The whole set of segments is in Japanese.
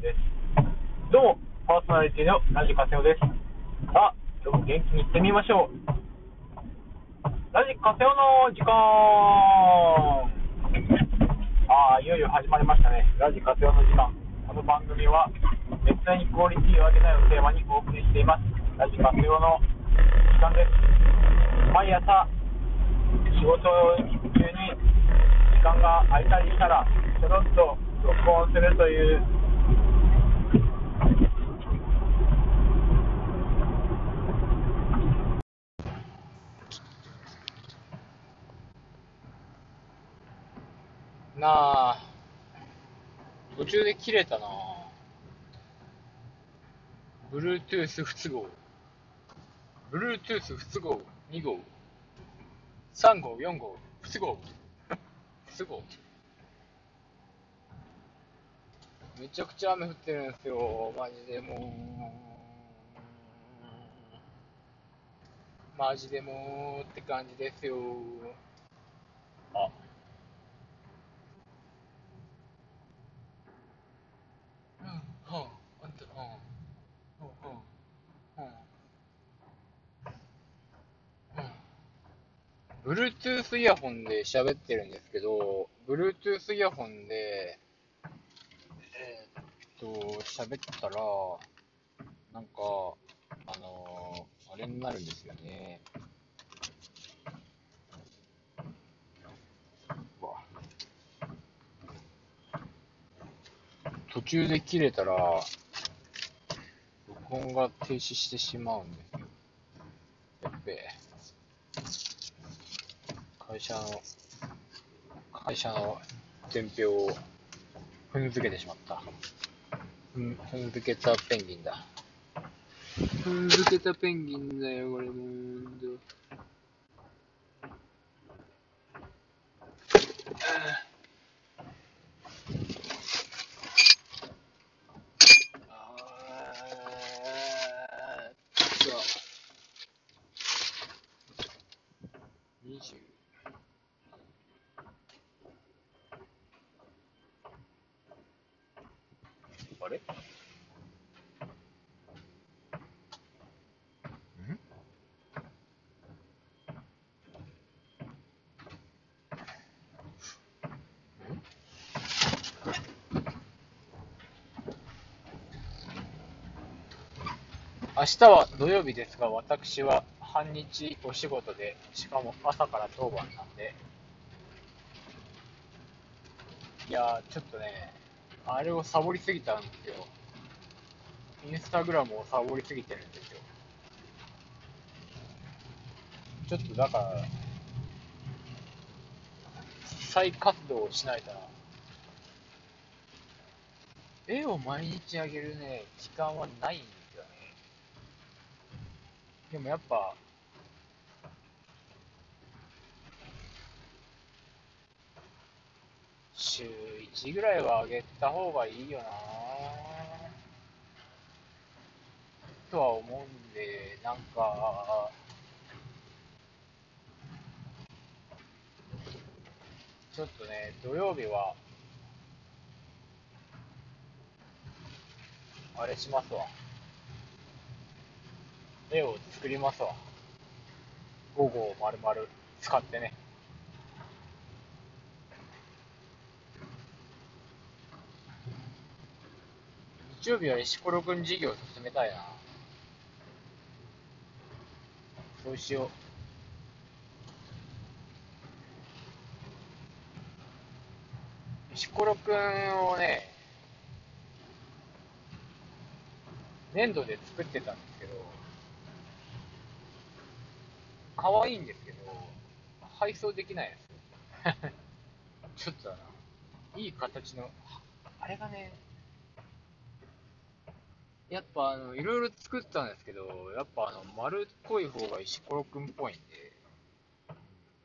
です。どうも、パーソナリティのラジカセオです。さあ、今日も元気に行ってみましょう。ラジカセオの時間ああ、いよいよ始まりましたね。ラジカセオの時間。この番組は、絶対にクオリティを上げないをテーマにお送りしています。ラジカセオの時間です。毎朝、仕事中に時間が空いたりしたら、ちょろっと録音するというなあ、途中で切れたな。Bluetooth 不都合。Bluetooth 不都合2号。3号、4号、不都合。不都合。めちゃくちゃ雨降ってるんですよ。マジでもう。マジでもうって感じですよ。あ。うん、はあ、あんた、うん、うん、うん、うん。Bluetooth イヤホンで喋ってるんですけど、Bluetooth イヤホンで、えーっと、喋ったら、なんか、あのー、あれになるんですよね。途中で切れたら、録音が停止してしまうんですよ。やっべえ。会社の、会社の伝票を踏んづけてしまった。踏ん、踏んづけたペンギンだ。踏んづけたペンギンだよ、これもう。ほんとあーっと、20。あれ？ん明日は土曜日ですが、私は半日お仕事で、しかも朝から当番なんで、いやー、ちょっとね、あれをサボりすぎたんですよ。インスタグラムをサボりすぎてるんですよ。ちょっとだから、再活動をしないとな。絵を毎日あげるね、時間はないんですよね。でもやっぱ、週1ぐらいはあげた方がいいよなとは思うんで、なんか、ちょっとね、土曜日は、あれしますわ。絵を作りますわ。午後を丸々使ってね。日曜日は石ころくん事業を進めたいな。そうしよう。石ころくんをね、粘土で作ってたんですけど、可愛いんですけど、配送できないです。ちょっとだな、いい形の、あれがね、やっぱあの、いろいろ作ったんですけど、やっぱあの、丸っこい方が石ころくんっぽいんで、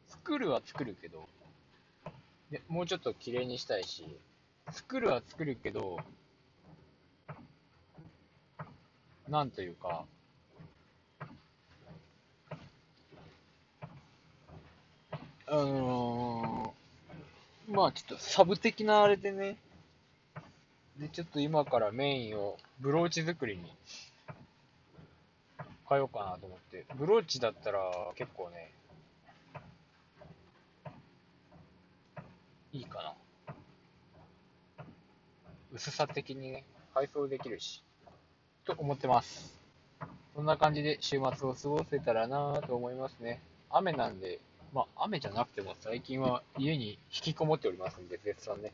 作るは作るけど、でもうちょっと綺麗にしたいし、作るは作るけど、なんというか、あのー、まあちょっとサブ的なあれでね、で、ちょっと今からメインをブローチ作りに変えようかなと思って。ブローチだったら結構ね、いいかな。薄さ的にね、配送できるし、と思ってます。そんな感じで週末を過ごせたらなと思いますね。雨なんで、まあ雨じゃなくても最近は家に引きこもっておりますんで、絶賛ね。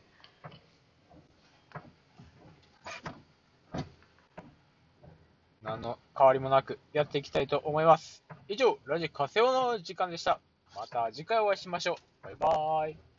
何の変わりもなくやっていきたいと思います。以上、ラジカセオの時間でした。また次回お会いしましょう。バイバーイ。